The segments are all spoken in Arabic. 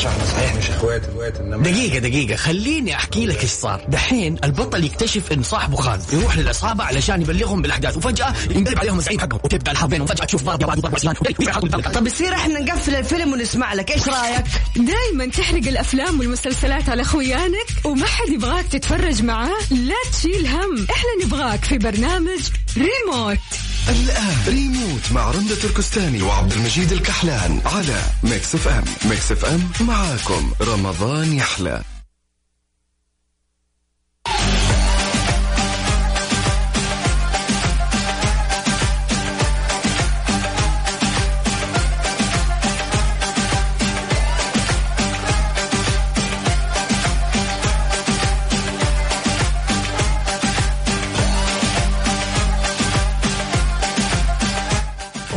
باشا إحنا صحيح. مش إخوات إخوات انما دقيقة دقيقة. خليني أحكي لك إيش صار، دحين البطل يكتشف إن صاحبه خان، يروح للعصابة علشان يبلغهم بالأحداث. وفجأة ينقلب عليهم الزعيم حقهم. وتبدأ الحرب بينهم فجأة تشوف ضرب يا واد وضرب عصيان طب يصير إحنا نقفل الفيلم ونسمع لك. إيش رأيك؟ دايما تحرق الأفلام والمسلسلات على خويانك وما حد يبغاك تتفرج معاه. لا تشيل هم. إحنا نبغاك في برنامج ريموت. الآن ريموت مع رندة تركستاني وعبد المجيد الكحلان على Mix FM. ميكس اف ام معاكم. رمضان يحلى.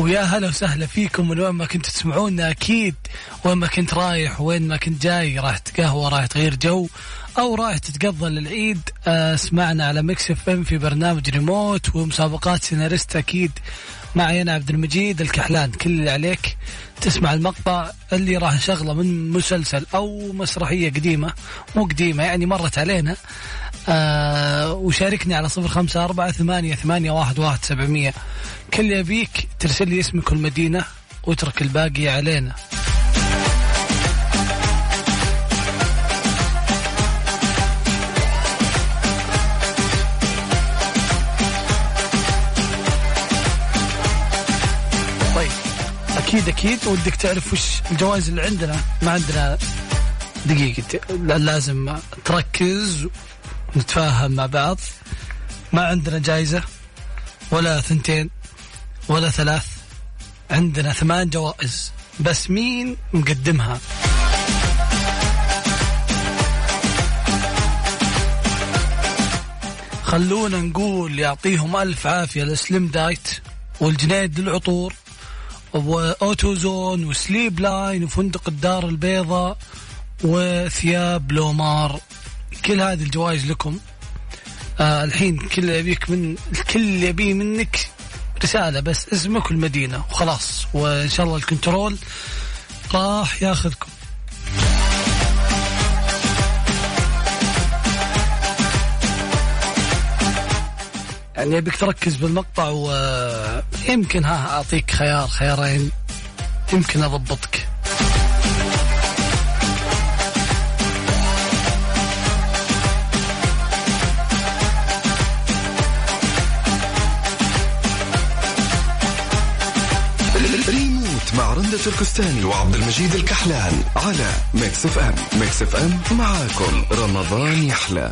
ويا هلا وسهلا فيكم من وين ما كنت تسمعونا؟ أكيد وين ما كنت رايح وين ما كنت جاي راح تقهوى راح تغير جو أو رايح تتقضى للعيد. آه، اسمعنا على Mix FM في برنامج ريموت ومسابقات سيناريست أكيد. معي أنا عبد المجيد الكحلان. كل اللي عليك تسمع المقطع اللي راح نشغله من مسلسل أو مسرحية قديمة مو قديمة يعني مرت علينا. آه وشاركني على صفر خمسة أربعة ثمانية, ثمانية واحد, واحد سبعمية. كل يبيك ترسل لي اسمك والمدينة واترك الباقي علينا. أكيد أكيد ودك تعرف وش الجوائز اللي عندنا؟ ما عندنا دقيقة. لا- لازم تركز ونتفاهم مع بعض. ما عندنا جائزة ولا ثنتين ولا ثلاث. عندنا ثمان جوائز. بس مين مقدمها؟ خلونا نقول يعطيهم ألف عافية ل Slim Diet والجنيد للعطور. و Auto Zone و Sleep Line وفندق الدار البيضاء وثياب لومار. كل هذه الجوائز لكم. آه الحين كل يبيك من الكل يبي منك رسالة بس اسمك والمدينة. وخلاص. وإن شاء الله الكنترول راح ياخذكم. يعني يبيك تركز بالمقطع ويمكن ها أعطيك خيار خيارين يمكن أضبطك. ريموت مع رندة تركستاني وعبد المجيد الكحلان على Mix FM. Mix FM معاكم. رمضان يحلى.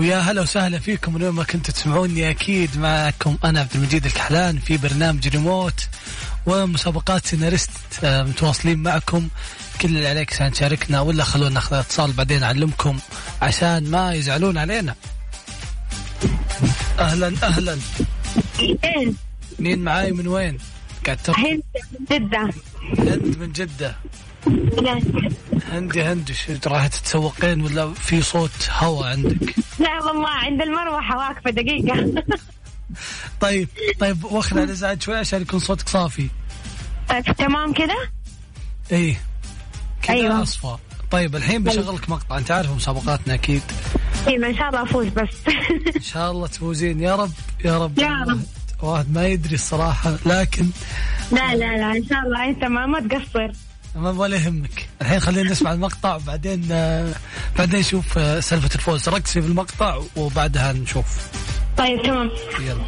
ويا هلا وسهلا فيكم من وين ما كنتوا تسمعوني أكيد معكم أنا عبد المجيد الكحلان في برنامج ريموت ومسابقات سيناريست آه، متواصلين معكم. كل اللي عليك عشان تشاركنا ولا خلونا ناخذ اتصال بعدين أعلمكم عشان ما يزعلون علينا. أهلا أهلا. فين؟ مين معاي من وين؟ قاعد هند جدة. هند من جدة. هندي هند وش راح تتسوقين ولا في صوت هوا عندك؟ لا والله عند المروحة واقفة دقيقة. طيب طيب واخلع الازعاج شوي عشان يكون صوتك صافي. طيب تمام كذا؟ إيه كذا أيوة. أصفى. طيب الحين بشغل لك مقطع انت عارف مسابقاتنا أكيد. أيوه ان شاء الله أفوز بس. إن شاء الله تفوزين. يا رب يا رب. يا رب. واحد ما يدري الصراحة لكن لا لا لا إن شاء الله أنت ما ما تقصر. ما ولا يهمك. الحين خلينا نسمع المقطع وبعدين آه، بعدين نشوف آه، سالفة الفوز. ركزي في المقطع وبعدها نشوف. طيب تمام. يلا.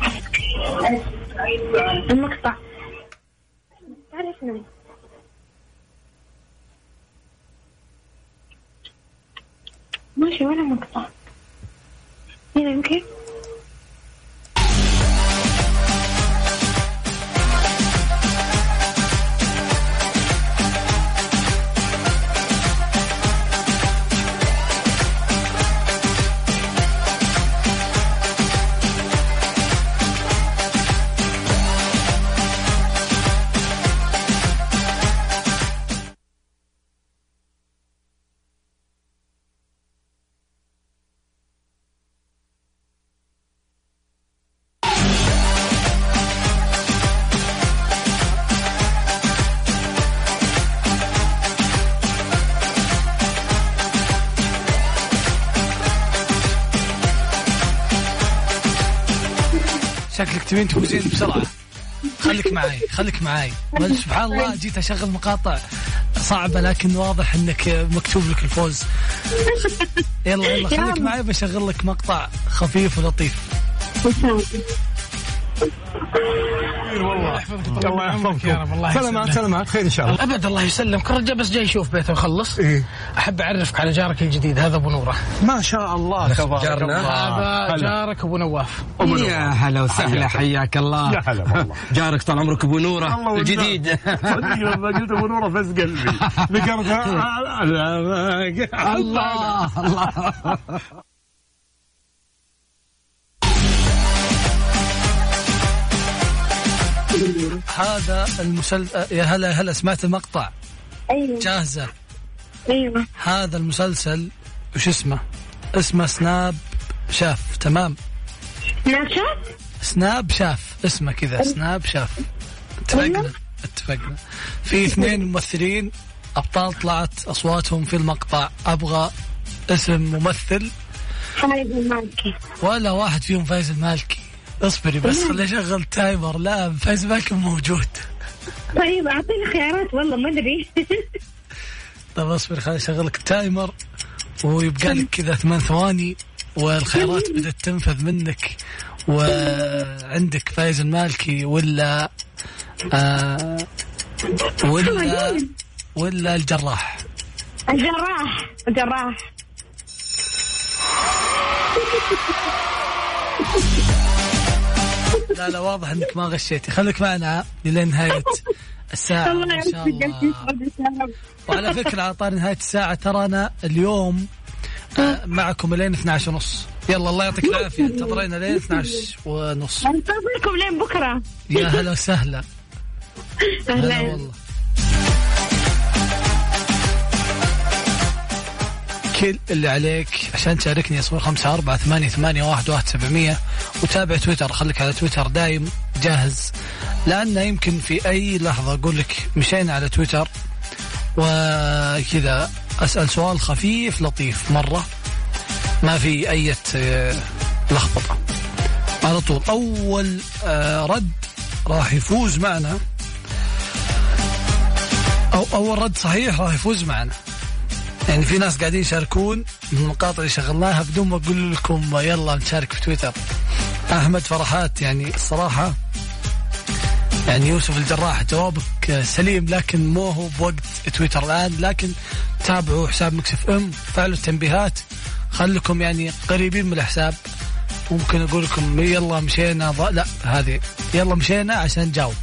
المقطع. تعرفنا ماشي ولا مقطع. هنا يمكن. شكلك تبين تفوزين بسرعة. خليك معي خليك معي سبحان الله جيت أشغل مقاطع صعبة لكن واضح إنك مكتوب لك الفوز. يلا يلا خليك معي بشغل لك مقطع خفيف ولطيف. الله يحفظك. يا رب. الله سلامات سلامات. خير إن شاء الله. ابد الله يسلمك الرجال بس جاي يشوف بيته ويخلص إيه. أحب أعرفك على جارك الجديد. هذا أبو نورة. ما شاء الله. تبارك جارنا. الله. هذا. جارك أبو نواف. يا هلا وسهلا. حياك الله. يا هلا والله. جارك طال عمرك أبو نورة. الله والله. الجديد. صدق لما قلت أبو نورة فز قلبي. ذكرت الله. الله. هذا المسلسل يا هلا هلا سمعت المقطع؟ أيوه. جاهزة. أيوه. هذا المسلسل وش اسمه؟ اسمه سناب شاف تمام؟ ناشا سناب شاف اسمه كذا سناب شاف. اتفقنا اتفقنا. في اثنين ممثلين أبطال طلعت أصواتهم في المقطع. أبغى اسم ممثل. خالد المالكي. ولا واحد فيهم فايز المالكي. اصبري بس خلي أشغل timer. لا فايز المالكي موجود. طيب اعطيني خيارات والله ما أدري. طيب اصبري خلي اشغل لك تايمر. ويبقى لك كذا ثمان ثواني والخيارات بدأت تنفذ منك. وعندك فايز المالكي ولا آه ولا ولا الجراح. الجراح. الجراح. لا لا واضح إنك ما غشيتي. خليك معنا لين نهاية الساعة إن شاء الله. وعلى فكرة على طار نهاية الساعة ترى أنا اليوم آه، معكم لين 12 ونص. يلا الله يعطيك العافية. انتظرينا لين 12 ونص. أنتظركم لين بكرة. يا هلا وسهلا. هلا أهلا والله. كل اللي عليك عشان تشاركني صفر خمسة أربعة ثمانية, ثمانية واحد, واحد سبعمية. وتابع تويتر خليك على تويتر دايم جاهز. لأن يمكن في أي لحظة أقول لك مشينا على تويتر وكذا أسأل سؤال خفيف لطيف مرة. ما في أي لخبطة. على طول. أول آه، رد راح يفوز معنا. أو أول رد صحيح راح يفوز معنا. يعني في ناس قاعدين يشاركون من المقاطع اللي شغلناها بدون ما أقول لكم يلا نشارك في تويتر. أحمد فرحات يعني الصراحه يعني يوسف الجراح جوابك سليم لكن مو هو بوقت تويتر الآن. لكن تابعوا حساب مكسف أم فعلوا التنبيهات. خلكم يعني قريبين من الحساب. ممكن أقول لكم يلا مشينا ض... لا هذه يلا مشينا عشان نجاوب.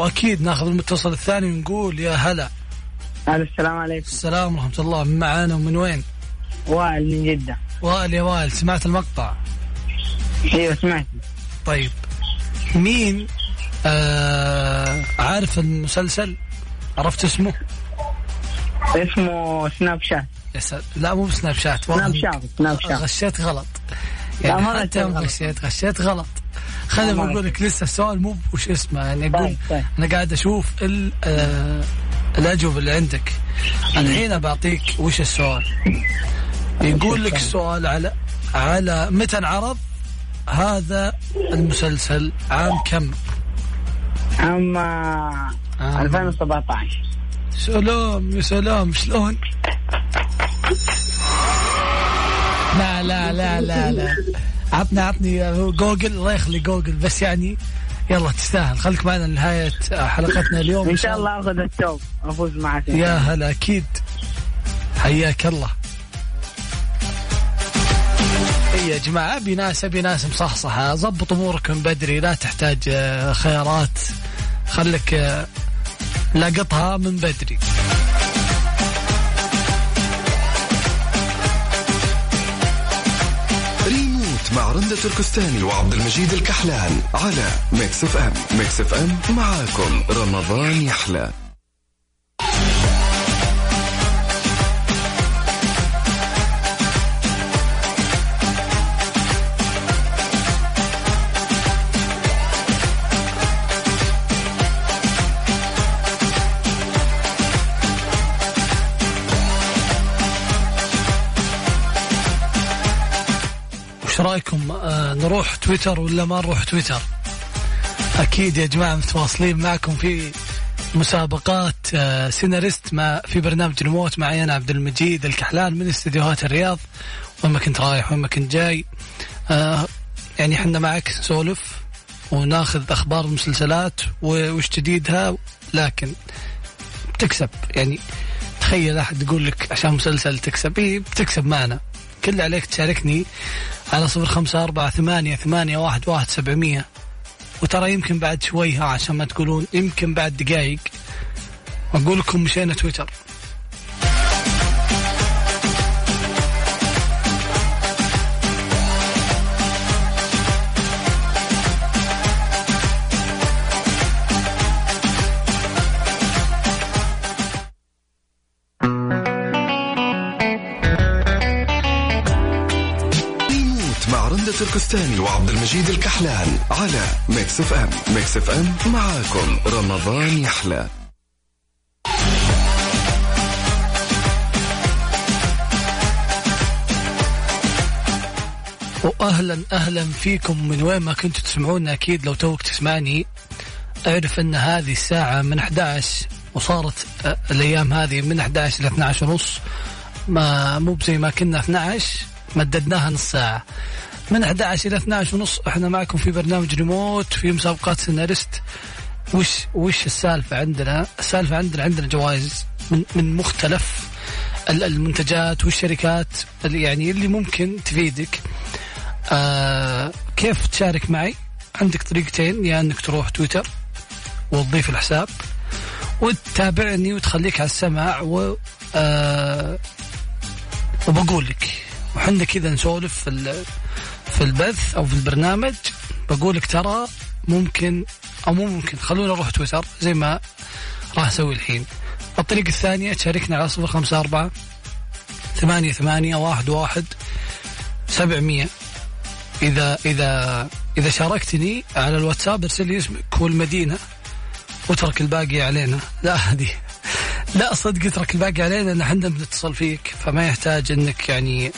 وأكيد ناخذ المتصل الثاني ونقول يا هلا. ألو السلام عليكم. السلام ورحمة الله. من معانا ومن وين؟ وائل من جدة. وائل يا وائل سمعت المقطع؟ أيوه سمعت. طيب. مين آه عارف المسلسل؟ عرفت اسمه؟ اسمه سناب شات. يا سلام لا مو بسناب شات سناب شات سناب شات. غشيت غلط. لا، يعني ما حتى يوم غلط. غشيت غشيت غلط. خليني ما بقول لك لسه السؤال مو وش اسمه يعني أقول طيب، طيب. أنا قاعد أشوف ال آه الأجوبة اللي عندك. الحين بعطيك وش السؤال؟ يقول لك السؤال؟ على على متى انعرض هذا المسلسل؟ عام كم؟ عام آه، عام. 2017 سلام يا سلام شلون؟ لا لا لا لا لا. عطني عطني جوجل الله يخلي جوجل بس يعني يلا تستاهل. خليك معنا لنهاية حلقتنا اليوم. إن شاء الله آخذ الثوب. أفوز معك. يا هلا أكيد. حياك الله. اي يا جماعة أبي ناس أبي ناس مصحصحة. ضبط امورك من بدري لا تحتاج آه، خيارات. خليك آه، لقطها من بدري. مع رندة تركستاني وعبد المجيد الكحلان على Mix FM. ميكس اف ام معاكم. رمضان يحلى. نروح تويتر ولا ما نروح تويتر؟ أكيد يا جماعة متواصلين معكم في مسابقات آه سيناريست مع في برنامج ريموت معي أنا عبد المجيد الكحلان من استديوهات الرياض. وين ما كنت رايح وين ما كنت جاي. آه يعني إحنا معك نسولف وناخذ أخبار المسلسلات وش جديدها لكن بتكسب يعني تخيل أحد يقول لك عشان مسلسل تكسب إيه بتكسب معنا. كل عليك تشاركني على صفر خمسة أربعة ثمانية ثمانية واحد واحد سبعمية. وترى يمكن بعد شوي ها عشان ما تقولون يمكن بعد دقايق. أقول لكم مشينا تويتر. تركستاني وعبد المجيد الكحلان على Mix FM Mix FM معاكم رمضان يحلى. واهلا أهلا فيكم من وين ما كنتوا تسمعونا أكيد لو توك تسمعني. أعرف أن هذه الساعة من 11 وصارت آه، الأيام هذه من 11 ل 12 ونص. ما مو زي ما كنا 12 مددناها نص ساعة. من 11 إلى 12 ونص إحنا معكم في برنامج ريموت في مسابقات سيناريست وش وش السالفة عندنا؟ السالفة عندنا عندنا جوائز من من مختلف المنتجات والشركات اللي يعني اللي ممكن تفيدك. آه كيف تشارك معي؟ عندك طريقتين يا إنك تروح تويتر وتضيف الحساب وتتابعني وتخليك على السماع و آه وبقول لك وحنا كذا نسولف في البث أو في البرنامج بقول لك ترى ممكن أو مو ممكن خلونا نروح تويتر زي ما راح أسوي الحين. الطريقة الثانية تشاركنا على صفر خمسة أربعة ثمانية ثمانية واحد واحد سبعمية. إذا إذا إذا شاركتني على الواتساب ارسل لي اسمك والمدينة واترك الباقي علينا. لا هذه لا صدق اترك الباقي علينا لأن إحنا بنتصل فيك فما يحتاج إنك يعني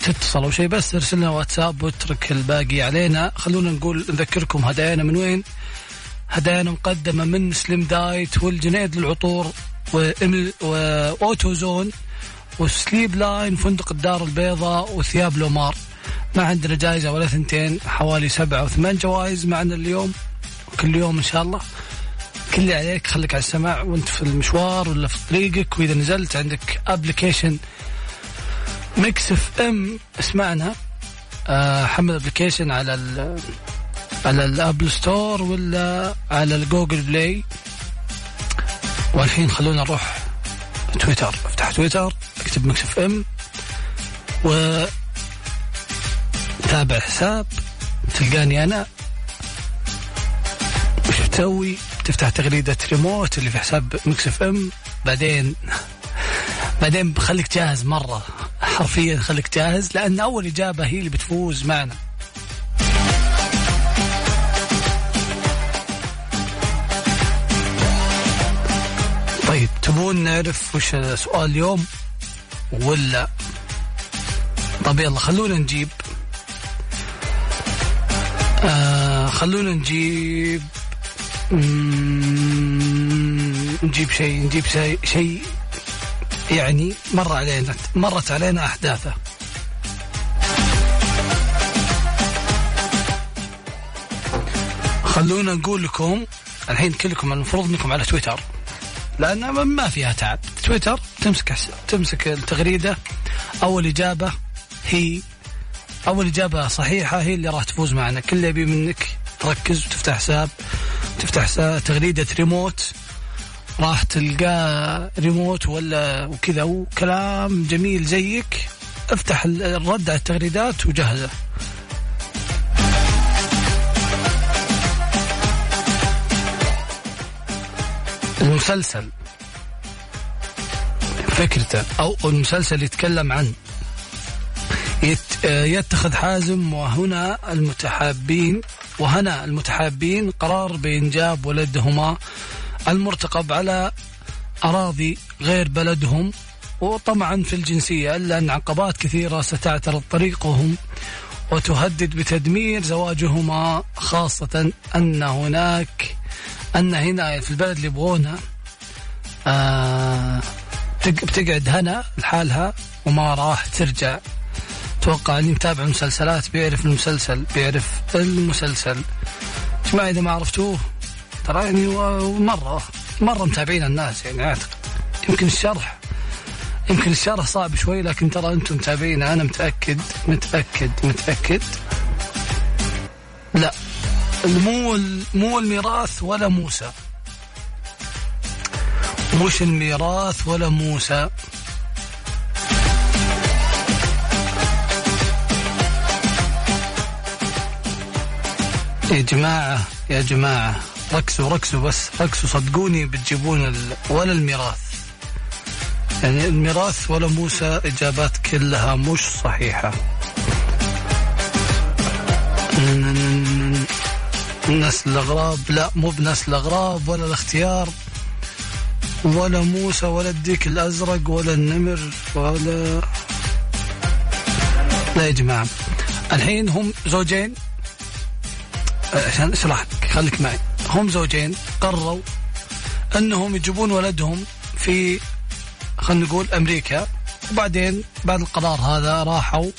تتصل أو شيء بس ارسل لنا واتساب واترك الباقي علينا. خلونا نقول نذكركم هدايانا من وين؟ هدايانا مقدمة من Slim Diet والجنيد للعطور و Auto Zone و Sleep Line فندق الدار البيضاء وثياب لومار. ما عندنا جائزة ولا ثنتين حوالي سبعة أو ثمان جوائز معنا اليوم. كل يوم إن شاء الله. كل اللي عليك خليك على السماع وانت في المشوار ولا في طريقك وإذا نزلت عندك application Mix FM اسمعنا. آه حمل application على ال على ال Apple Store ولا على ال Google Play والحين خلونا نروح تويتر افتح تويتر اكتب Mix FM. و تابع الحساب تلقاني أنا. وش تسوي تفتح تغريدة ريموت اللي في حساب Mix FM. بعدين بعدين بخليك جاهز مرة. حرفيا خليك جاهز لأن أول إجابة هي اللي بتفوز معنا. طيب تبون نعرف وش سؤال اليوم ولا؟ طب يلا خلونا نجيب. آه خلونا نجيب. نجيب شيء نجيب شيء يعني مر علينا مرت علينا أحداثه. خلونا نقول لكم الحين كلكم المفروض إنكم على تويتر. لأن ما فيها تعب. تويتر تمسك تمسك التغريدة. أول إجابة هي أول إجابة صحيحة هي اللي راح تفوز معنا. كل اللي يبي منك تركز وتفتح حساب تفتح تغريدة ريموت راح تلقاه ريموت ولا وكذا وكلام جميل زيك. افتح الرد على التغريدات وجهزه. المسلسل فكرته أو المسلسل يتكلم عن يتخذ حازم وهنا المتحابين وهنا المتحابين قرار بإنجاب ولدهما. المرتقب على أراضي غير بلدهم وطمعا في الجنسية إلا أن عقبات كثيرة ستعترض طريقهم وتهدد بتدمير زواجهما خاصة أن هناك أن هنا في البلد اللي يبغونها آه بتقعد هنا لحالها وما راح ترجع. أتوقع اللي متابع المسلسلات بيعرف المسلسل بيعرف المسلسل. جماعة إذا ما عرفتوه ترى يعني مره مرة متابعين الناس يعني اعتقد يمكن الشرح يمكن الشرح صعب شوي لكن ترى أنتم متابعين أنا متأكد متأكد متأكد. لا مو مو الميراث ولا موسى. مش الميراث ولا موسى. يا جماعة يا جماعة. ركزوا ركزوا بس ركزوا صدقوني بتجيبون ولا الميراث. يعني الميراث ولا موسى إجابات كلها مش صحيحة. نسل الأغراب لا مو بنسل الأغراب ولا الاختيار ولا موسى ولا الديك الأزرق ولا النمر ولا لا يا جماعة. الحين هم زوجين. عشان اشرح لك خليك معي. هم زوجين قرروا أنهم يجيبون ولدهم في خلينا نقول أمريكا. وبعدين بعد القرار هذا راحوا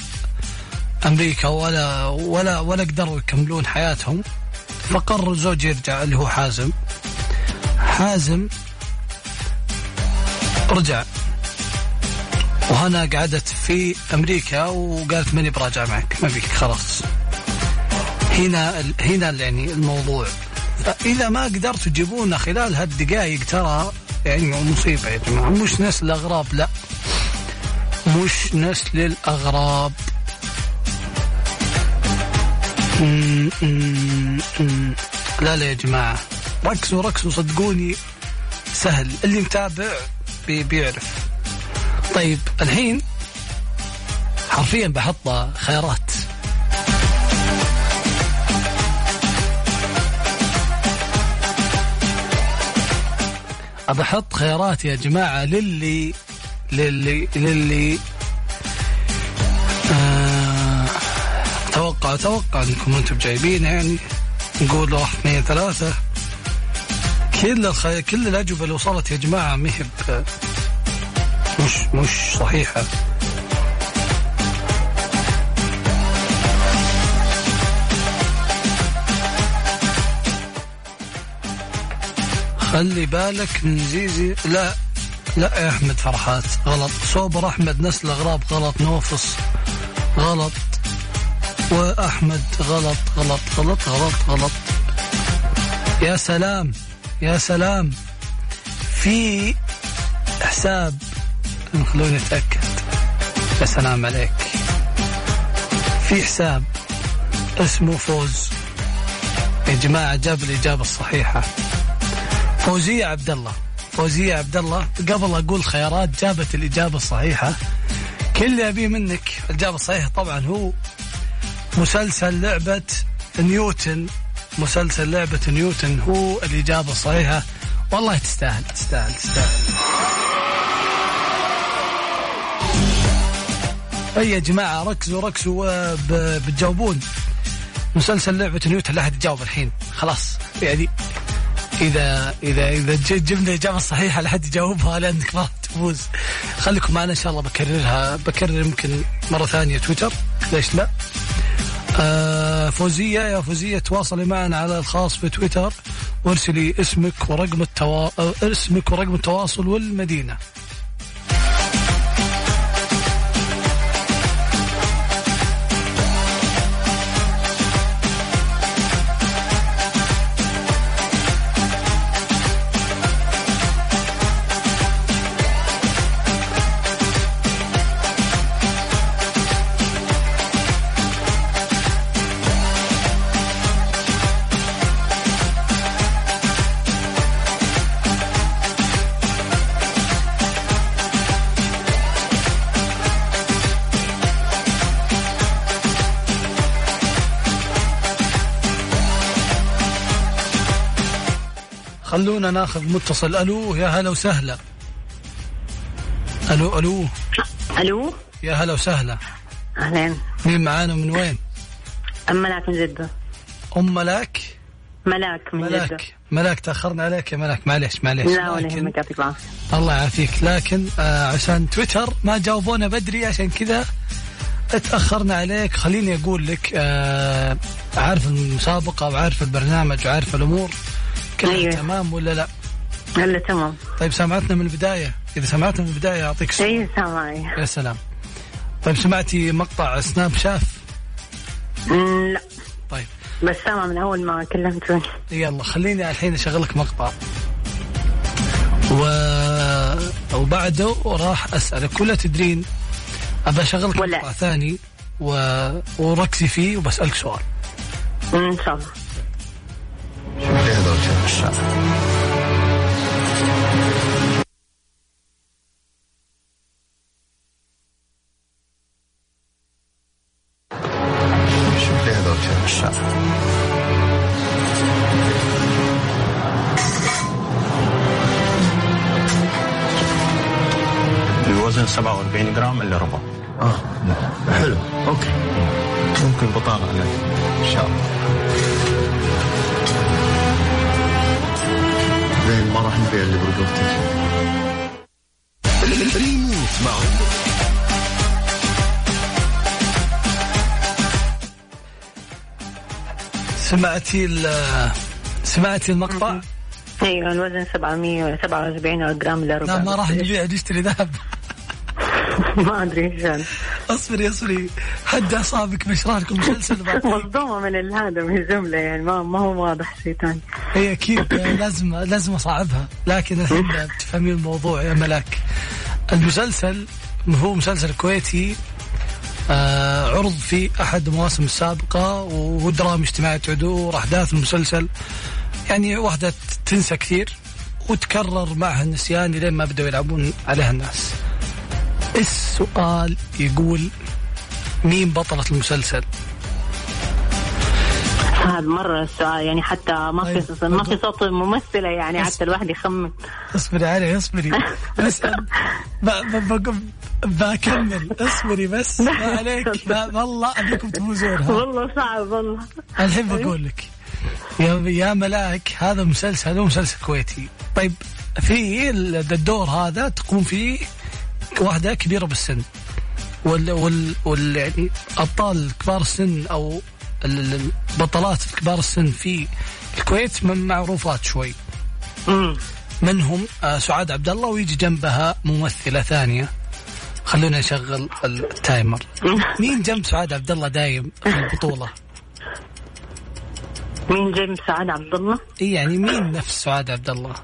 أمريكا ولا ولا ولا قدروا يكملون حياتهم. فقرر الزوج يرجع اللي هو حازم. حازم رجع. وهنا قعدت في أمريكا وقالت ماني براجع معك ما بيك خلاص. هنا هنا يعني الموضوع. فاذا ما قدرتوا تجيبونا خلال هالدقائق ترى يعني مصيبة يا جماعة. مش نسل الاغراب لا. مش نسل الاغراب لا لا يا جماعة. ركزوا ركزوا صدقوني سهل. اللي متابع بي بيعرف. طيب الحين حرفيا بحط خيارات. بحط خيارات يا جماعة للي للي للي آه توقع توقع أنكم أنتم جايبين يعني. نقول واحد اثنين ثلاثة. كل الخي... كل الأجوبة اللي وصلت يا جماعة ما هي مش مش صحيحة. خلي بالك من زيزي. لا لا يا أحمد فرحات. غلط. صوبر أحمد نسل أغراب غلط. نوفص غلط. وأحمد غلط غلط غلط غلط غلط. يا سلام يا سلام. في حساب. خلوني أتأكد. يا سلام عليك. في حساب. اسمه فوز. يا جماعة جاب الإجابة الصحيحة. فوزية عبد الله. فوزية عبد الله. قبل أقول خيارات جابت الإجابة الصحيحة. كل اللي أبيه منك الإجابة الصحيحة طبعا هو مسلسل لعبة نيوتن. مسلسل لعبة نيوتن هو الإجابة الصحيحة. والله تستاهل تستاهل تستاهل. أي يا جماعة ركزوا ركزوا بتجاوبون. مسلسل لعبة نيوتن لا أحد يجاوب الحين. خلاص يعني إذا إذا إذا جبنا الاجابه الصحيحه لحد يجاوبها لانك ما تفوز. خليكم معنا إن شاء الله بكررها. بكرر يمكن مرة ثانية تويتر. ليش لا؟ آه فوزية يا فوزية تواصلي معنا على الخاص في تويتر وارسلي اسمك ورقم التوا... اسمك ورقم التواصل والمدينة. خلونا ناخذ متصل. ألو يا هلا وسهلا. ألو ألو. ألو؟ يا هلا وسهلا. أهلين. مين معانا من وين؟ أم ملاك من جدة. أم ملاك؟ ملاك من ملاك. ملاك تأخرنا عليك يا ملاك. معليش معليش. لا ولا لكن- يهمك يعطيك العافيه الله يعافيك. لكن آه عشان تويتر ما جاوبونا بدري عشان كذا تأخرنا عليك. خليني أقول لك آه عارف المسابقة وعارف البرنامج وعارف الأمور. كلها أيوة. تمام ولا لا؟ هلا تمام. طيب سمعتنا من البداية. إذا سمعتنا من البداية اعطيك سؤال اي سامعي يا سلام. طيب سمعتي مقطع سناب شاف؟ لا. طيب. بس سامع من أول ما كلمتوني يلا خليني الحين أشغلك مقطع. و... وبعده راح أسألك. ولا تدرين أبى أشغلك ولا. مقطع ثاني و... وركزي فيه وبسألك سؤال. إن شاء الله. الوزن ريموت مع سمعتي ال... سمعتي المقطع؟ أيوه الوزن 747 جرام إلا ربع. لا ما راح نبيع نشتري ذهب. ما أدري إيش هذا. اصبري اصبري حد أصابك بشرارك المسلسل مصدومه من هذا من الجملة يعني ما ما هو واضح شيء ثاني. هي أكيد لازم لازم أصعبها. لكن الحين بتفهمين الموضوع يا ملاك. المسلسل هو مسلسل كويتي آه عرض في أحد المواسم السابقة وهو دراما اجتماعي تدور احداث المسلسل يعني واحدة تنسى كثير وتكرر معها النسيان لين ما بدأوا يلعبون عليها الناس. السؤال يقول مين بطلة المسلسل؟ هذا مرة السؤال يعني حتى ما في طيب. ما في صوت ممثلة يعني حتى الواحد يخمن. اصبري علي اصبري. بس بكمل. اصبري بس ما عليك. والله أبيكم تفوزونها والله صعب والله. الحين بقول لك يا يا ملاك هذا مسلسل هو مسلسل كويتي. طيب في ال- الدور هذا تقوم فيه واحدة كبيرة بالسن. وال وال, وال يعني أبطال كبار السن أو ال- ال- البطلات كبار السن في الكويت من معروفات شوي. منهم آه، سعاد عبد الله ويجي جنبها ممثلة ثانية. خلونا نشغل التايمر. مين جنب سعاد عبد الله دايم في البطولة؟ مين جاي سعاد عبد الله؟ اي يعني مين نفس سعاد عبد الله؟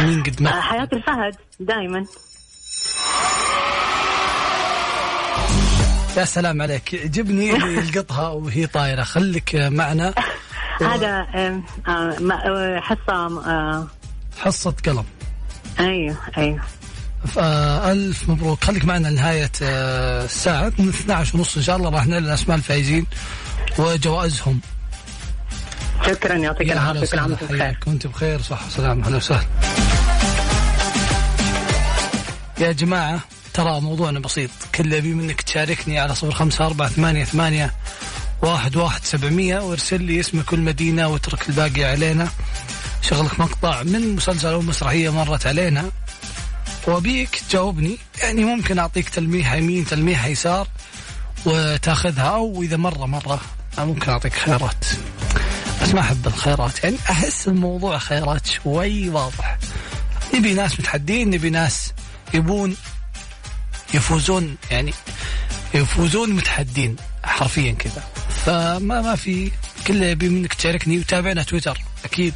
مين قد آه، ما حياة الفهد دائما يا سلام عليك. يعجبني اللي يلقطها وهي طايرة. خليك معنا. هذا آه، ما- آه، حصة قلم. أيوه أيوه. ألف مبروك. خليك معنا لنهاية آه، الساعة. من 12 ونص إن شاء الله راح نعلن أسماء الفائزين وجوائزهم. شكرا. يعطيك العافية. كل عام وأنتم بخير. وأنت بخير. صح وسلام أهلا وسهلا. يا جماعة ترى موضوعنا بسيط. كل أبي منك تشاركني على صفر خمسة أربعة ثمانية ثمانية واحد واحد سبعمية وارسل لي اسم كل مدينة واترك الباقي علينا. شغلك مقطع من مسلسل أو مسرحية مرت علينا. وأبيك تجاوبني. يعني ممكن أعطيك تلميحة يمين تلميحة يسار وتاخذها. أو إذا مرة مرة ممكن أعطيك خيارات. بس ما أحب الخيارات. يعني أحس الموضوع خيارات شوي واضح. نبي ناس متحدين نبي ناس يبون يفوزون يعني يفوزون متحدين حرفيا كذا. فما ما في كل يبي منك تشاركني وتابعنا تويتر أكيد.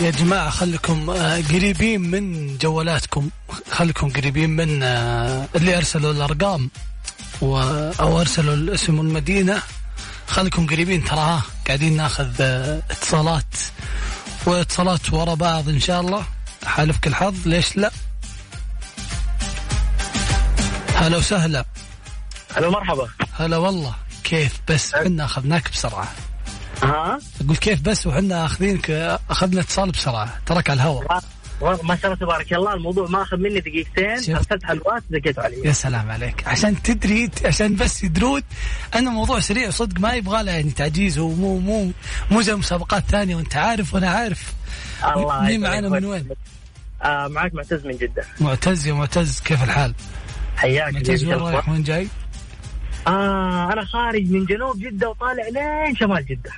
يا جماعة خليكم آه، قريبين من جوالاتكم خليكم قريبين من آه، اللي أرسلوا الأرقام. و أو أرسلوا الاسم والمدينة خليكم قريبين ترى ها قاعدين ناخذ آه، اتصالات. واتصالات ورا بعض إن شاء الله. حالفك الحظ. ليش لا؟ هلا وسهلا. هلا مرحبا هلا والله. كيف؟ بس إحنا أخذناك بسرعة. ها؟ أقول كيف بس وحنا أخذينك أخذنا اتصال بسرعة. ترك على الهواء. ما شاء الله تبارك الله الموضوع ما اخذ مني دقيقتين أرسلت حلوات دقيت علي. يا سلام عليك. عشان تدري عشان بس يدرون ان الموضوع سريع صدق ما يبغى له يعني تعجيز ومو مو مو زي مسابقات ثانية وأنت عارف وأنا عارف. الله مين معانا من وين؟ آه معك معتز من جدة. معتز يا معتز كيف الحال؟ حياك معتز وين رايح؟ وين جاي؟ آه أنا خارج من جنوب جدة وطالع لين شمال جدة.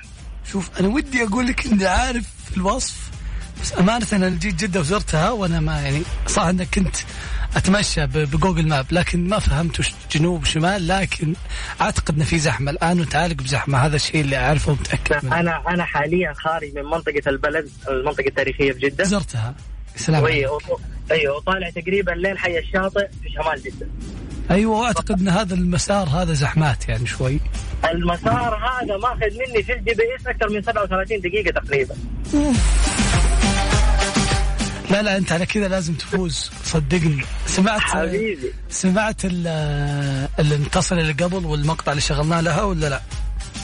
شوف أنا ودي أقول لك إني عارف الوصف. بس أمانة أنا جيت جدة وزرتها وأنا ما يعني صح أنك كنت أتمشى بجوجل ماب لكن ما فهمت جنوب وشمال لكن أعتقد أن في زحمة الآن وتعالق بزحمة. هذا الشيء اللي أعرفه ومتأكد منه. أنا أنا حاليا خارج من منطقة البلد المنطقة التاريخية في جدة. زرتها. سلام أيوه وطالع تقريبا لين حي الشاطئ في شمال جدة. أيوه وأعتقد إن هذا المسار هذا زحمات يعني شوي. المسار هذا ماخذ مني في ال GPS أكثر من 37 دقيقة تقريبا. لا لا انت على كذا لازم تفوز. صدقني. سمعت حبيبي. سمعت المتصل اللي قبل والمقطع اللي شغلناه لها ولا لا؟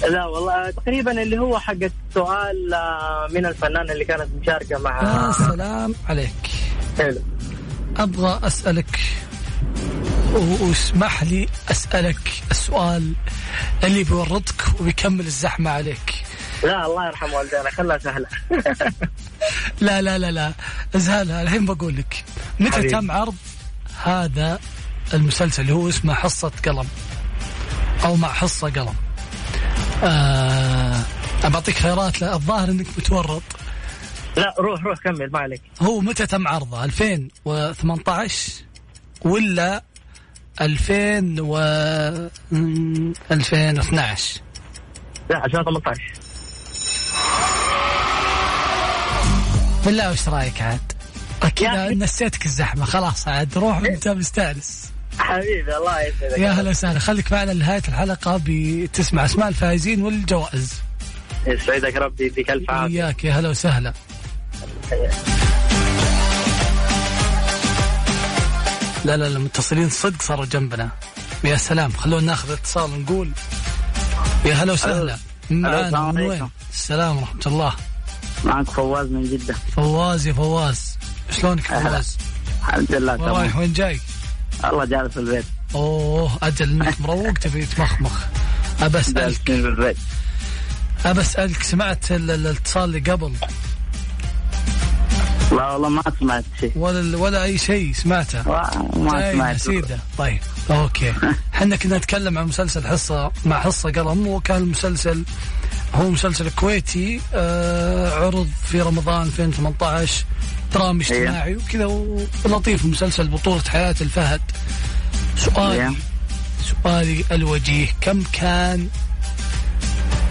لا والله تقريبا اللي هو حق السؤال آه، من الفنانه اللي كانت مشاركة مع يا سلام عليك. حلو. أبغى أسألك واسمح لي أسألك السؤال اللي بيورطك وبيكمل الزحمة عليك. لا الله يرحم والدينا. خلها سهلة. لا لا لا لا. اسهلها الحين بقول لك متى حبيب. تم عرض هذا المسلسل اللي هو اسمه حصة قلم؟ أو مع حصة قلم. آه بعطيك خيارات لا الظاهر إنك متورط. لا روح روح كمل ما عليك. هو متى تم عرضه؟ 2018 ولا 2000 و 2012 لا 2018 بالله وش رأيك عاد؟ كذا نسيتك الزحمة. خلاص عاد روح وانت مستانس حبيبي الله يسعدك. يا هلا وسهلا. خليك معنا لنهاية الحلقة بتسمع أسماء الفائزين والجوائز. يسعدك ربي يديك ألف عافية. وياك يا هلا وسهلا. لا لا المتصلين صدق صاروا جنبنا. يا سلام خلونا ناخذ اتصال نقول يا هلا وسهلا. من وين؟ السلام ورحمة الله. معك فواز من جدة. فواز يا فواز. شلونك فواز؟ الحمد لله تمام. رايح وين جاي؟ الله جالس في البيت. أوه أجل إنك مروق تبي تمخمخ. أبى أسألك. أبى أسألك سمعت الاتصال اللي قبل؟ لا والله ما سمعت شيء. ولا ولا أي شيء سمعته. ما سمعت سيدا طيب أوكي. إحنا كنا نتكلم عن مسلسل حصة مع حصة قلم وكان المسلسل هو مسلسل كويتي آه عرض في رمضان 2018 درامي اجتماعي وكذا ولطيف مسلسل بطولة حياة الفهد. سؤالي سؤالي الوجيه كم كان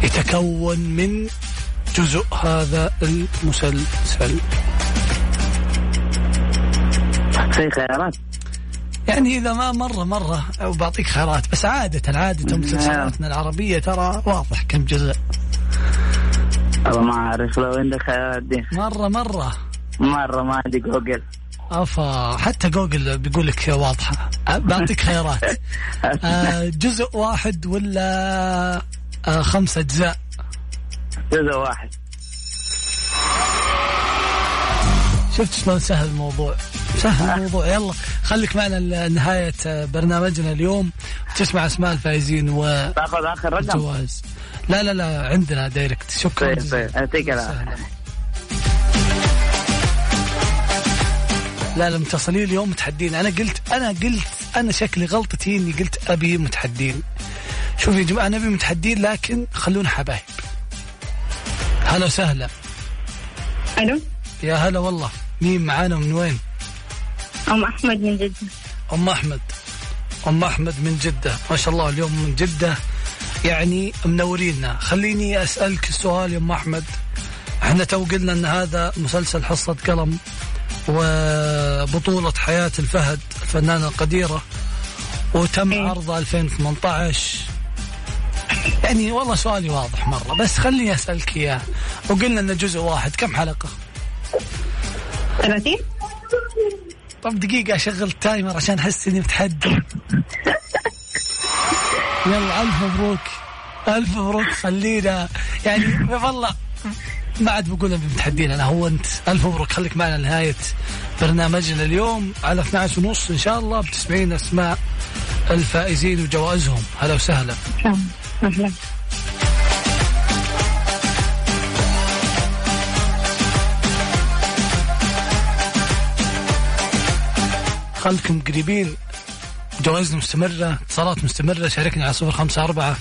يتكون من جزء هذا المسلسل؟ في خيارات؟ يعني إذا ما مرة مرة أو بعطيك خيارات بس عادة عادة مسلسلاتنا العربية ترى واضح كم جزء. والله ما أعرف لو عندك خيارات دي. مرة مرة. مرة ما عندي جوجل. افا حتى جوجل بيقول لك واضحة. بعطيك خيارات. آه جزء واحد ولا آه خمس أجزاء؟ جزء واحد. شفت شلون سهل الموضوع؟ سهل الموضوع. يلا خليك معنا نهاية برنامجنا اليوم. تسمع أسماء الفائزين و تأخذ آخر رقم؟ الجوائز. لا لا لا عندنا direct شكرا طيب طيب يعطيك العافية. لا لا متصلين اليوم متحدين. أنا قلت أنا قلت أنا شكلي غلطتي إني قلت أبي متحدين. شوف يا جماعة نبي متحدين لكن خلونا حبايب. هلا وسهلا. ألو؟ يا هلا والله. مين معانا من وين؟ أم أحمد من جدة. أم أحمد. أم أحمد من جدة. ما شاء الله اليوم من جدة. يعني منورينا. خليني أسألك السؤال يا أم أحمد. إحنا تو قلنا إن هذا مسلسل حصة قلم وبطولة حياة الفهد الفنانة القديرة. وتم عرضه 2018 يعني والله سؤالي واضح مرة بس خليني أسألك إياه. وقلنا إنه جزء واحد. كم حلقة؟ 30 طب دقيقة أشغل ال timer عشان أحس إني متحدي يلا ألف مبروك. ألف مبروك خلينا. يعني والله ما عاد بقول متحدين أنا هو أنت. ألف مبروك خليك معنا لنهاية برنامجنا اليوم. على 12 ونص إن شاء الله بتسمعين أسماء الفائزين وجوائزهم. هلا وسهلا. أهلا. خلكم قريبين. جوائزنا مستمرة اتصالات مستمرة شاركني على صفر خمسة أربعة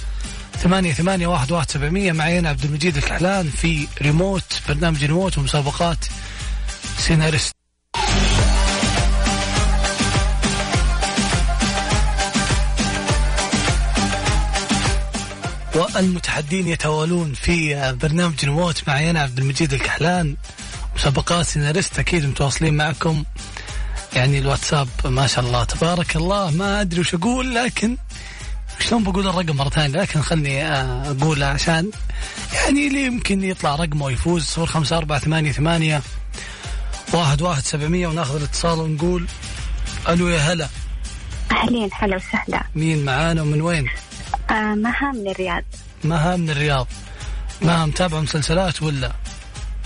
ثمانية ثمانية واحد واحد سبعمية. معي أنا عبد المجيد الكحلان في ريموت برنامج ريموت ومسابقات سيناريست. والمتحدين يتوالون في برنامج ريموت. معي أنا عبد المجيد الكحلان مسابقات سيناريست. أكيد متواصلين معكم. يعني الواتساب ما شاء الله تبارك الله. ما أدري وش أقول لكن شلون بقول الرقم مرة ثانية؟ لكن خلني أقوله عشان يعني اللي يمكن يطلع رقمه ويفوز. صفر خمسة أربعة ثمانية ثمانية واحد واحد سبعمية وناخذ الاتصال ونقول ألو يا هلا. أهلين هلا وسهلا. مين معانا ومن وين؟ آه مها من الرياض مها من الرياض مها متابعة مسلسلات ولا؟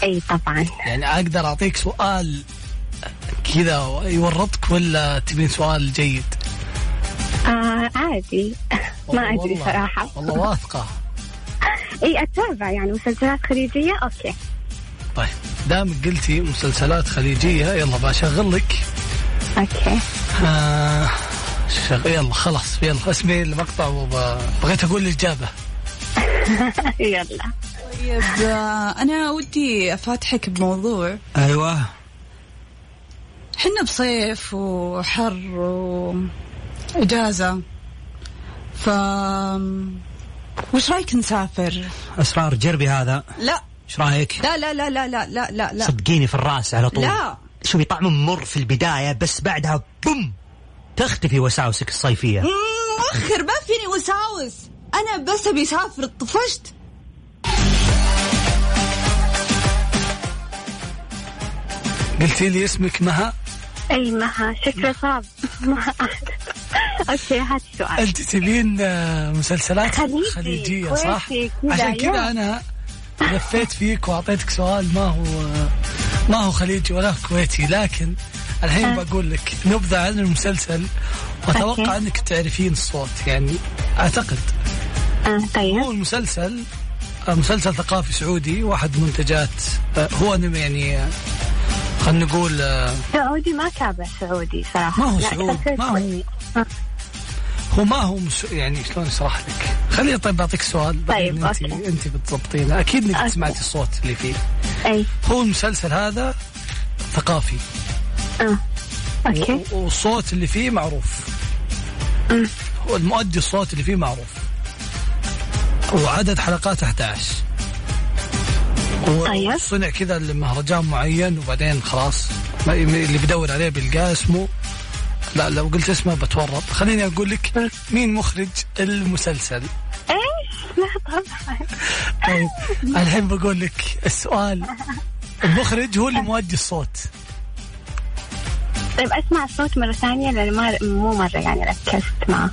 أي طبعا. يعني أقدر أعطيك سؤال. كذا يورطك ولا تبين سؤال جيد؟ آه عادي. ما أدري والله- صراحة. والله واثقة. أي أتابع يعني مسلسلات خليجية؟ أوكي. طيب دام قلتي مسلسلات خليجية يلا بشغل لك أوكي. آه شغ... يلا خلاص يلا اسمعي المقطع وبغيت أقول الإجابة. يلا. طيب آه، أنا ودي أفاتحك بموضوع. أيوه. حنا بصيف وحر وإجازة. ف وش رأيك نسافر؟ أسرار جربي هذا. لا. إيش رأيك؟ لا لا لا لا لا لا لا لا. صدقيني في الرأس على طول. لا. شوفي طعم مر في البداية بس بعدها بوم تختفي وساوسك الصيفية. مؤخر ما فيني وساوس. أنا بس أبي أسافر طفشت. قلتي لي اسمك مها؟ أي مها شكله صعب ما أعرف. أوكي هات السؤال أنت تبين آه، مسلسلات خليجي، خليجية صح عشان كذا. أنا لفيت فيك وأعطيتك سؤال ما هو ما هو خليجي ولا كويتي لكن الحين آه. بقول لك نبذة عن المسلسل وأتوقع. إنك تعرفين الصوت يعني أعتقد آه طيب هو المسلسل مسلسل ثقافي سعودي واحد من منتجات هو يعني خلينا نقول آه، سعودي ما تابع سعودي صراحة ما هو سعودي، ما هو. آه. هو ما هو مس... يعني شلون أشرح لك؟ خليني طيب بعطيك سؤال طيب، انت أوكي. أنت بتضبطينه أكيد إنك. سمعتي الصوت اللي فيه أي هو المسلسل هذا ثقافي آه. أوكي و- والصوت اللي فيه معروف أمم. هو المؤدي الصوت اللي فيه معروف وعدد حلقات 11 طيب. وصنع كذا لمهرجان معين وبعدين خلاص اللي بدور عليه بيلقاه اسمه لا لو قلت اسمه بتورط. خليني أقول لك مين مخرج المسلسل. إيش؟ لا طبعا. طيب الحين بقول لك السؤال. المخرج هو اللي مؤدي الصوت. طيب أسمع الصوت مرة ثانية لأن ما مو مرة يعني ركزت معه.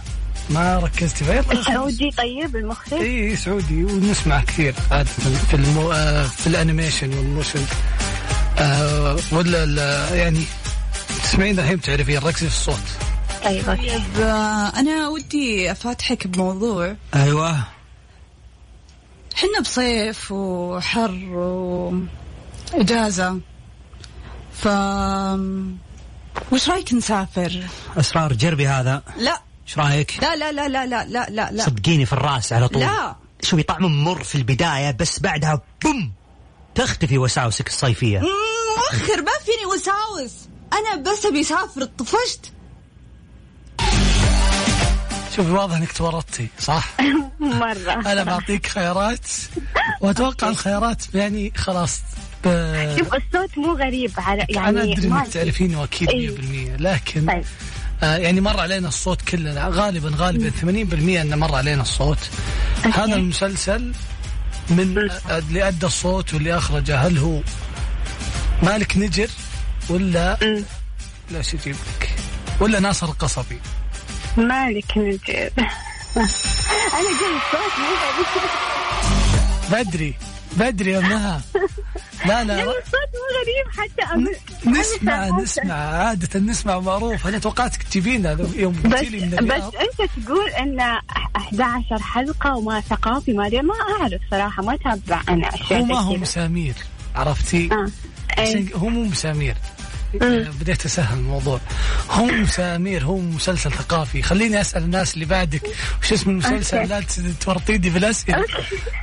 ما ركزتي؟ فيه يلا سعودي. طيب المخرج؟ اي سعودي ونسمع كثير عادة في المو... آه، في ال animation و ال motion. آه ولا ال- يعني تسمعين الحين تعرفين ركزي في الصوت. طيب أوكي. طيب آه، أنا ودي أفاتحك بموضوع. أيوه. حنا بصيف وحر وإجازة ف وش رأيك نسافر؟ أسرار جربي هذا. لا. إيش رأيك؟ لا لا لا لا لا لا لا صدقيني في الرأس على طول. لا. شوفي طعم مر في البداية بس بعدها بوم! تختفي وساوسك الصيفية. مؤخر ما فيني وساوس. أنا بس أبي أسافر طفشت. شوفي واضح إنك تورطتي صح؟ مرة. أنا بعطيك خيارات. وأتوقع الخيارات يعني خلاص شوف الصوت مو غريب على يعني أنا أدري. انك تعرفينه أكيد 100% لكن طيب. آه يعني مر علينا الصوت كلنا غالبا غالبا 80% إنه مر علينا الصوت. هذا المسلسل من اللي أدى الصوت واللي أخرجه. هل هو مالك نجر ولا لا شو أجيب لك؟ ولا ناصر القصبي؟ مالك نجيب أنا جاي الصوت. بدري بدري يا مها. لا لا الصوت مو غريب حتى أم- نسمع أنا نسمع عادة نسمع معروف أنا توقعتك تجيبينها يوم بس من بس أنت تقول إن 11 حلقة وما ثقافي ما ما أعرف صراحة ما أتابع أنا أشياء هو ما هو. مسامير عرفتي؟ آه. عشان هو مو مسامير بديت اسهل الموضوع. هو مسامير هو مسلسل ثقافي. خليني أسأل الناس اللي بعدك وش اسم المسلسل. لا تورطيني بالاسئله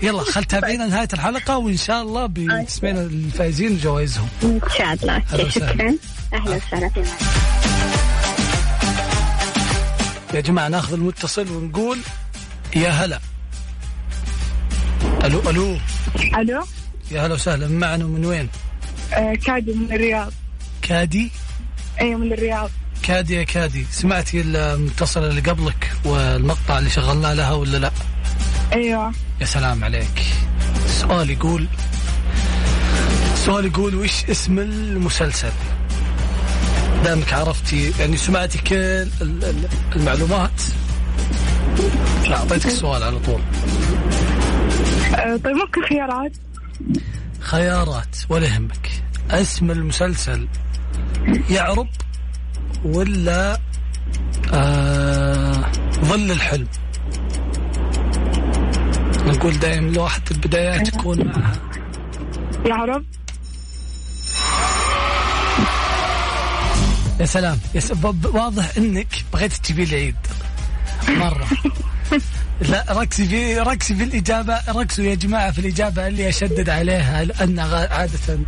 يلا خل تابعينا نهاية الحلقة وإن شاء الله بتسمعنا الفائزين وجوائزهم إن شاء الله. شكرا. أهلا وسهلا. فيك. يا جماعة ناخذ المتصل ونقول يا هلا. ألو ألو. ألو. يا هلا وسهلا. معنا من وين؟ آه كادي من الرياض. كادي؟ أيوه من الرياض. كادي يا كادي. سمعتي المتصلة اللي قبلك والمقطع اللي شغلنا لها ولا لا؟ أيوه. يا سلام عليك. السؤال يقول السؤال يقول وش اسم المسلسل؟ دامك عرفتي يعني سمعتي كل ال- ال- المعلومات. لا أعطيتك السؤال على طول. آه طيب ممكن خيارات. خيارات ولا يهمك. اسم المسلسل يعرب ولا آه ظل الحلم. نقول دائما الواحد البدايات يكون معها. يا رب يا سلام. يا س... ب- واضح إنك بغيت تجيبي العيد. مرة. لا ركزي في ركزي في الإجابة ركزوا يا جماعة في الإجابة اللي أشدد عليها لأن عادة.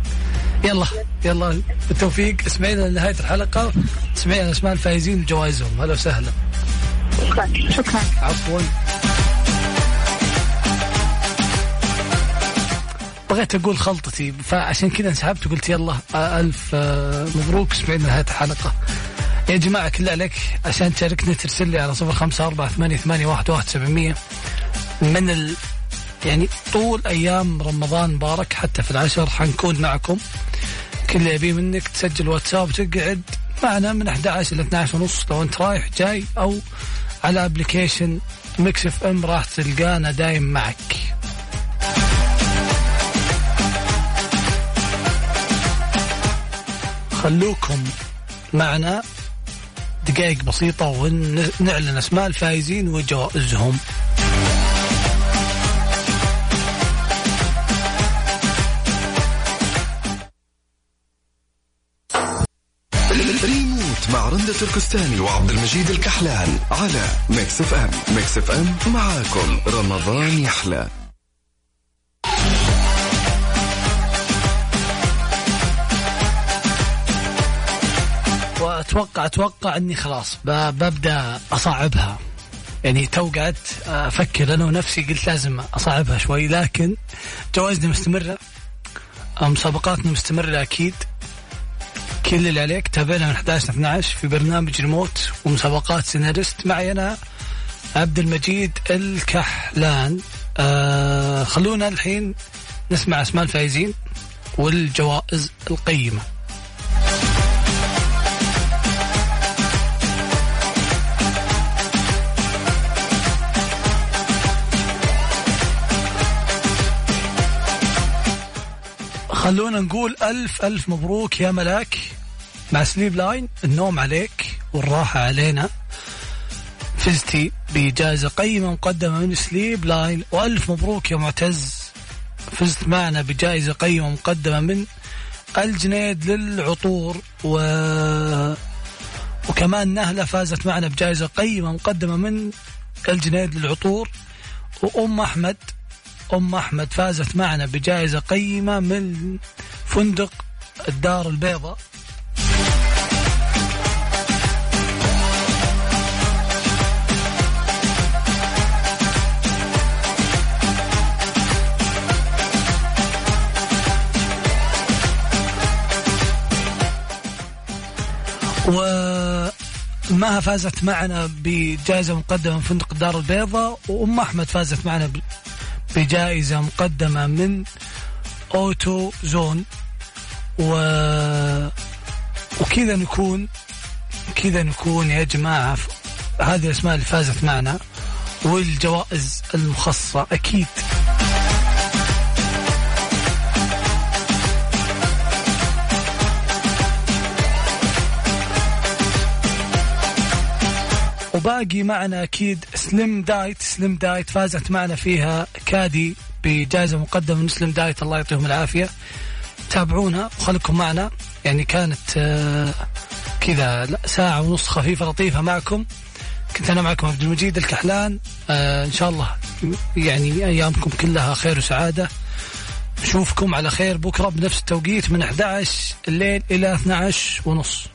يلا يلا بالتوفيق. اسمعينا لنهاية الحلقة. اسمعينا اسماء الفائزين وجوائزهم هلا وسهلا. شكرا. عفوا. بغيت أقول خلطتي فعشان كذا انسحبت وقلت يلا ألف آه، مبروك. اسمعينا نهايه الحلقة. يا جماعة كله عليك عشان تشاركني ترسل لي على صفر خمسة أربعة ثمانية, ثمانية واحد, واحد سبعمية. من ال يعني طول أيام رمضان مبارك حتى في العشر حنكون معكم. كل اللي يبيه منك تسجل واتساب وتقعد معنا من 11 ل 12 ونص. لو أنت رايح جاي أو على application Mix FM راح تلقانا دايم معك. خلوكم معنا. دقائق بسيطة ونعلن أسماء الفائزين وجوائزهم. ريموت مع رندة تركستاني وعبد المجيد الكحلان على Mix FM. Mix FM معاكم. رمضان يحلى. واتوقع أتوقع إني خلاص ببدأ أصعبها. يعني تو قعدت أفكر أنا ونفسي قلت لازم أصعبها شوي لكن جوائزنا مستمرة مسابقاتنا مستمرة أكيد. كل اللي عليك تابعنا من 11 ل 12 في برنامج ريموت ومسابقات سيناريست. معي أنا عبد المجيد الكحلان. آه خلونا الحين نسمع أسماء الفائزين والجوائز القيمة. خلونا نقول ألف ألف مبروك يا ملاك. مع Sleep Line النوم عليك والراحة علينا. فزتي بجائزة قيمة مقدمة من Sleep Line. وألف مبروك يا معتز. فزت معنا بجائزة قيمة مقدمة من الجنيد للعطور. و وكمان نهلة فازت معنا بجائزة قيمة مقدمة من الجنيد للعطور. وأم أحمد أم أحمد فازت معنا بجائزة قيمة من فندق الدار البيضاء. ومها فازت معنا بجائزة مقدمة من فندق الدار البيضاء وأم أحمد فازت معنا بجائزة مقدمة من أوتو زون. و... وكذا نكون كذا نكون يا جماعة هذه الأسماء اللي فازت معنا والجوائز المخصصة أكيد. وباقي معنا أكيد Slim Diet Slim Diet فازت معنا فيها كادي بجائزة مقدمة من Slim Diet الله يعطيهم العافية. تابعونا وخليكم معنا. يعني كانت آه، كذا ساعة ونص خفيفة لطيفة معكم. كنت أنا معكم عبد المجيد الكحلان. آه إن شاء الله يعني أيامكم كلها خير وسعادة. نشوفكم على خير. بكرة بنفس التوقيت من 11 الليل إلى 12 ونص.